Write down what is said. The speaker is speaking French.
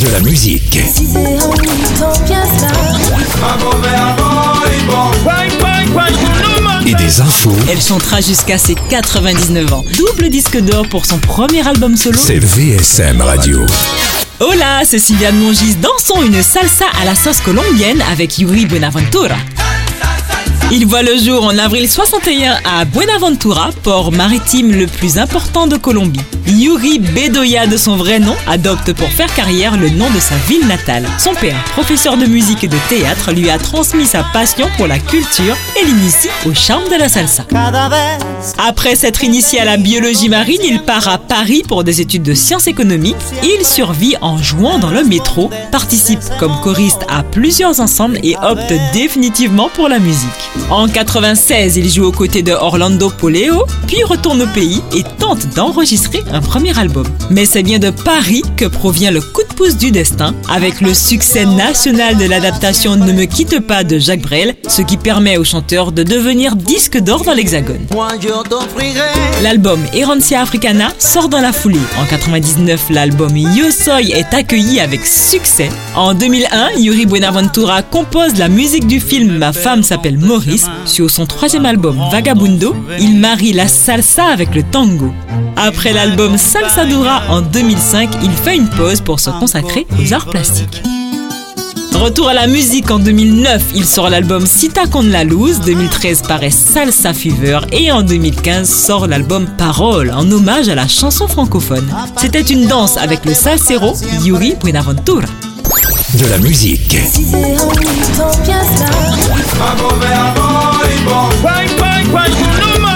De la musique. Et des infos. Elle chantera jusqu'à ses 99 ans. Double disque d'or pour son premier album solo. C'est VSM Radio. Hola, c'est Sylviane Mongis. Dansons une salsa à la sauce colombienne avec Yuri Buenaventura. Il voit le jour en avril 61 à Buenaventura, port maritime le plus important de Colombie. Yuri Bedoya de son vrai nom adopte pour faire carrière le nom de sa ville natale. Son père, professeur de musique et de théâtre, lui a transmis sa passion pour la culture et l'initie au charme de la salsa. Après s'être initié à la biologie marine, il part à Paris pour des études de sciences économiques. Il survit en jouant dans le métro, participe comme choriste à plusieurs ensembles et opte définitivement pour la musique. En 96, il joue aux côtés de Orlando Poleo, puis retourne au pays et tente d'enregistrer un premier album. Mais c'est bien de Paris que provient le coup pouce du destin, avec le succès national de l'adaptation Ne me quitte pas de Jacques Brel, ce qui permet au chanteur de devenir disque d'or dans l'Hexagone. L'album Erancia Africana sort dans la foulée. En 99, l'album Yo Soy est accueilli avec succès. En 2001, Yuri Buenaventura compose la musique du film Ma femme s'appelle Maurice. Sur son troisième album Vagabundo, il marie la salsa avec le tango. Après l'album Salsa Dura en 2005, il fait une pause pour se consacrer aux arts plastiques. Retour à la musique en 2009, il sort l'album Cita con la luz, 2013 paraît Salsa Fever et en 2015 sort l'album Parole en hommage à la chanson francophone. C'était une danse avec le salsero Yuri Buenaventura. De la musique.